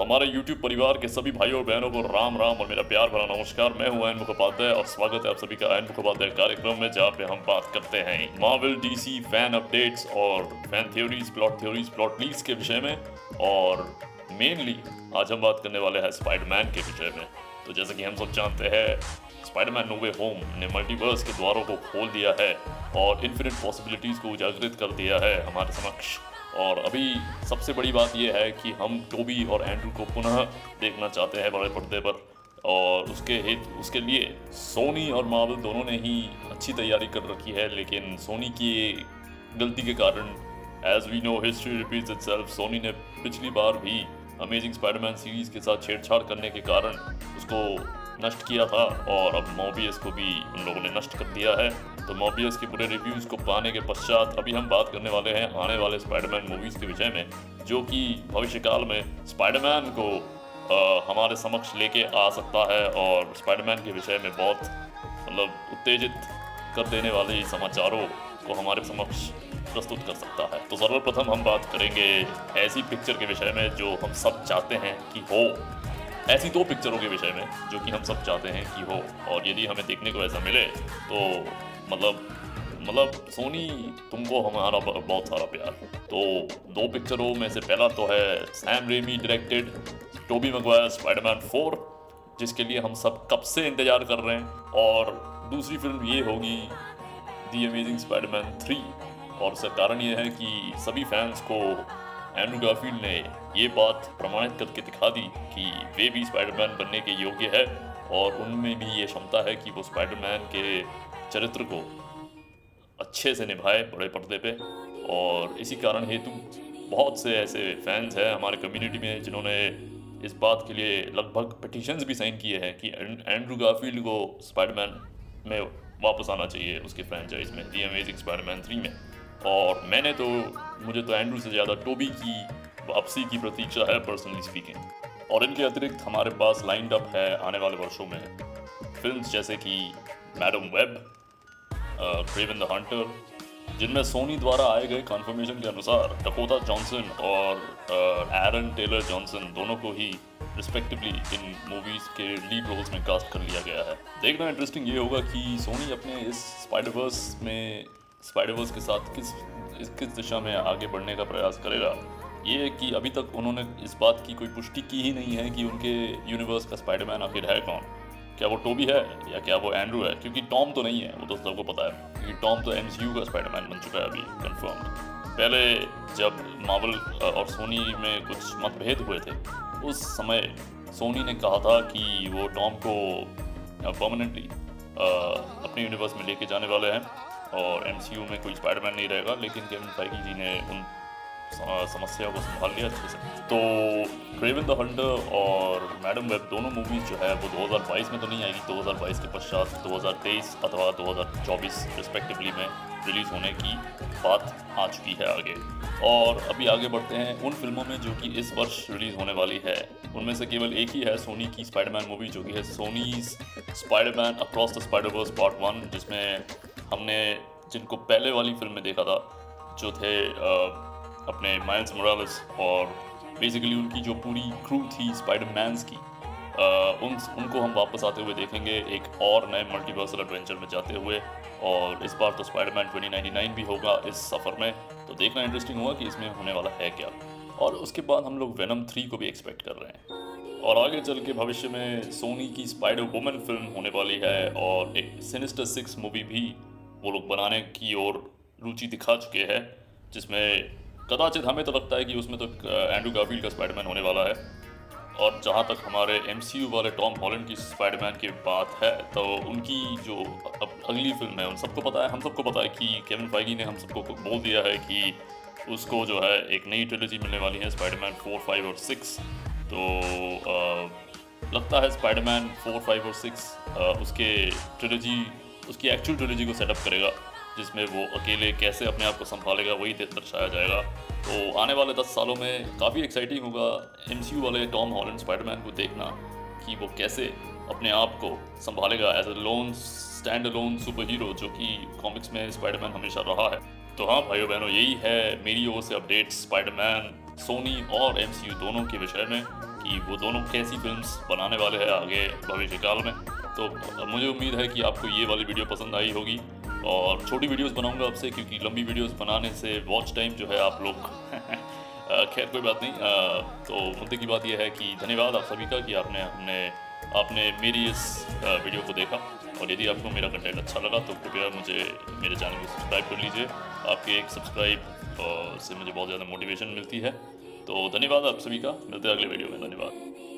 तो हमारे YouTube परिवार के सभी भाइयों और बहनों को राम राम और मेरा प्यार भरा नमस्कार। मैं हूँ मुखोपाध्याय और स्वागत है आप सभी का मुखोपाध्याय कार्यक्रम में, जहाँ पे हम बात करते हैं मार्वल डीसी फ़ैन अपडेट्स और fan theories plot theories plot leads के विषय में और मेनली आज हम बात करने वाले हैं स्पाइडरमैन के विषय में। तो जैसे कि हम सब जानते हैं स्पाइडरमैन नो वे होम ने मल्टीवर्स के द्वारों को खोल दिया है और इन्फिनिट पॉसिबिलिटीज को उजागृत कर दिया है हमारे समक्ष। और अभी सबसे बड़ी बात यह है कि हम टोबी और एंड्रू को पुनः देखना चाहते हैं बड़े पर्दे पर। और उसके हित, उसके लिए सोनी और मार्वल दोनों ने ही अच्छी तैयारी कर रखी है, लेकिन सोनी की गलती के कारण as we know history repeats itself Sony ने पिछली बार भी अमेजिंग स्पाइडरमैन सीरीज़ के साथ छेड़छाड़ करने के कारण उसको नष्ट किया था और अब मोबियस को भी उन लोगों ने नष्ट कर दिया है। तो मोबियस के पूरे रिव्यूज़ को पाने के पश्चात अभी हम बात करने वाले हैं आने वाले स्पाइडरमैन मूवीज़ के विषय में जो कि भविष्यकाल में स्पाइडरमैन को आ, हमारे समक्ष लेके आ सकता है और स्पाइडरमैन के विषय में बहुत मतलब उत्तेजित कर देने वाले समाचारों को हमारे समक्ष प्रस्तुत कर सकता है। तो सर्वप्रथम हम बात करेंगे ऐसी पिक्चर के विषय में जो हम सब चाहते हैं कि हो। ऐसी दो पिक्चरों के विषय में, जो कि हम सब चाहते हैं कि हो, और यदि हमें देखने को ऐसा मिले तो मतलब मतलब सोनी, तुमको हमारा बहुत सारा प्यार तो दो पिक्चरों में से पहला तो है Sam Raimi directed Tobey Maguire Spiderman four जिसके लिए हम सब कब से इंतज़ार कर रहे हैं, और दूसरी फ़िल्म ये होगी दी अमेजिंग स्पाइडरमैन थ्री और उसका कारण ये है कि सभी फैंस को एंड्रू गारफील्ड ने ये बात प्रमाणित करके दिखा दी कि वे भी स्पाइडरमैन बनने के योग्य है और उनमें भी ये क्षमता है कि वो स्पाइडरमैन के चरित्र को अच्छे से निभाए बड़े पर्दे पे। और इसी कारण हेतु बहुत से ऐसे फैंस हैं हमारे कम्युनिटी में जिन्होंने इस बात के लिए लगभग पटिशन्स भी साइन किए हैं कि एंड्रू गारफील्ड को स्पाइडरमैन में वापस आना चाहिए उसके फ्रेंचाइज में दी अमेजिंग स्पाइडरमैन थ्री में। और मैंने तो मुझे तो एंड्रू से ज़्यादा टोबी की वापसी की प्रतीक्षा है पर्सनली स्पीकिंग और इनके अतिरिक्त हमारे पास लाइंड अप है आने वाले वर्षों में फिल्म्स जैसे कि Madame Web Kraven the hunter जिनमें सोनी द्वारा आए गए कन्फर्मेशन के अनुसार डकोटा जॉनसन और एरन टेलर जॉनसन दोनों को ही रिस्पेक्टिवली इन मूवीज़ के लीड रोल्स में कास्ट कर लिया गया है। देखना इंटरेस्टिंग ये होगा कि सोनी अपने इस स्पाइडरवर्स में स्पाइडरवर्स के साथ किस किस दिशा में आगे बढ़ने का प्रयास करेगा। ये कि अभी तक उन्होंने इस बात की कोई पुष्टि की ही नहीं है कि उनके यूनिवर्स का स्पाइडरमैन आखिर है कौन? क्या वो टोबी है या क्या वो एंड्रू है? क्योंकि टॉम तो नहीं है, वो तो सबको पता है। क्योंकि टॉम तो एमसीयू का स्पाइडरमैन बन चुका है अभी कन्फर्म पहले जब मावल और सोनी में कुछ मतभेद हुए थे, उस समय सोनी ने कहा था कि वो टॉम को परमानेंटली अपने यूनिवर्स में लेके जाने वाले हैं, और एमसीयू में कोई स्पाइडरमैन नहीं रहेगा। लेकिन केविन फाइगी जी ने उन समस्या को संभाल लिया अच्छे से। तो क्रेवन द हंटर और मैडम वेब दोनों मूवीज़ जो है, वो 2022 में तो नहीं आएगी 2022 के पश्चात 2023 अथवा 2024 रिस्पेक्टिवली में रिलीज़ होने की बात आ चुकी है आगे। और अभी आगे बढ़ते हैं उन फ़िल्मों में जो कि इस वर्ष रिलीज़ होने वाली है। उनमें से केवल एक ही है सोनी की स्पाइडरमैन मूवी जो कि है Sony's Spiderman across the Spiderverse part one जिसमें हमने जिनको पहले वाली फ़िल्म में देखा था, जो थे अपने माइल्स मोरालस और बेसिकली उनकी जो पूरी क्रू थी स्पाइडर स्पाइडरमैन्स की आ, उन उनको हम वापस आते हुए देखेंगे एक और नए मल्टीवर्सल एडवेंचर में जाते हुए और इस बार तो स्पाइडरमैन 2099 भी होगा इस सफ़र में। तो देखना इंटरेस्टिंग होगा कि इसमें होने वाला है क्या। और उसके बाद हम लोग वेनम थ्री को भी एक्सपेक्ट कर रहे हैं। और आगे चल के भविष्य में सोनी की स्पाइडर वुमन फ़िल्म होने वाली है और एक सिनिस्टर सिक्स मूवी भी वो लोग बनाने की ओर रुचि दिखा चुके हैं जिसमें कदाचित हमें तो लगता है कि उसमें तो एंड्रू गाफील्ड का स्पाइडरमैन होने वाला है। और जहाँ तक हमारे एमसीयू वाले टॉम हॉलैंड की स्पाइडरमैन की बात है तो उनकी जो अब अगली फ़िल्म है उन सबको पता है हम सबको पता है कि केविन फाइगी ने हम सबको बोल दिया है कि उसको जो है एक नई ट्रिलॉजी मिलने वाली है स्पाइडरमैन फोर फाइव और सिक्स तो आ, लगता है स्पाइडरमैन फोर फाइव और सिक्स उसके ट्रिलॉजी उसकी एक्चुअल ट्रिलॉजी को सेटअप करेगा। जिसमें वो अकेले कैसे अपने आप को संभालेगा, वही दर्शाया जाएगा। तो आने वाले दस सालों में काफ़ी एक्साइटिंग होगा एमसीयू वाले टॉम हॉलैंड स्पाइडरमैन को देखना कि वो कैसे अपने आप को संभालेगा as a lone stand lone super hero जो कि कॉमिक्स में स्पाइडरमैन हमेशा रहा है। तो हाँ भाइयों बहनों, यही है मेरी ओर से अपडेट स्पाइडरमैन सोनी और एमसीयू दोनों के विषय में कि वो दोनों कैसी फिल्म्स बनाने वाले हैं आगे भविष्य काल में। तो मुझे उम्मीद है कि आपको ये वाली वीडियो पसंद आई होगी। और छोटी वीडियोस बनाऊँगा आपसे क्योंकि लंबी वीडियोस बनाने से वॉच टाइम जो है आप लोग खैर कोई बात नहीं। आ, तो मुद्दे की बात यह है कि धन्यवाद आप सभी का कि आपने हमने आपने मेरी इस वीडियो को देखा। और यदि आपको मेरा कंटेंट अच्छा लगा तो कृपया मुझे मेरे चैनल को सब्सक्राइब कर लीजिए। आपके एक सब्सक्राइब से मुझे बहुत ज़्यादा मोटिवेशन मिलती है। तो धन्यवाद आप सभी का। मिलते हैं अगले वीडियो में। धन्यवाद।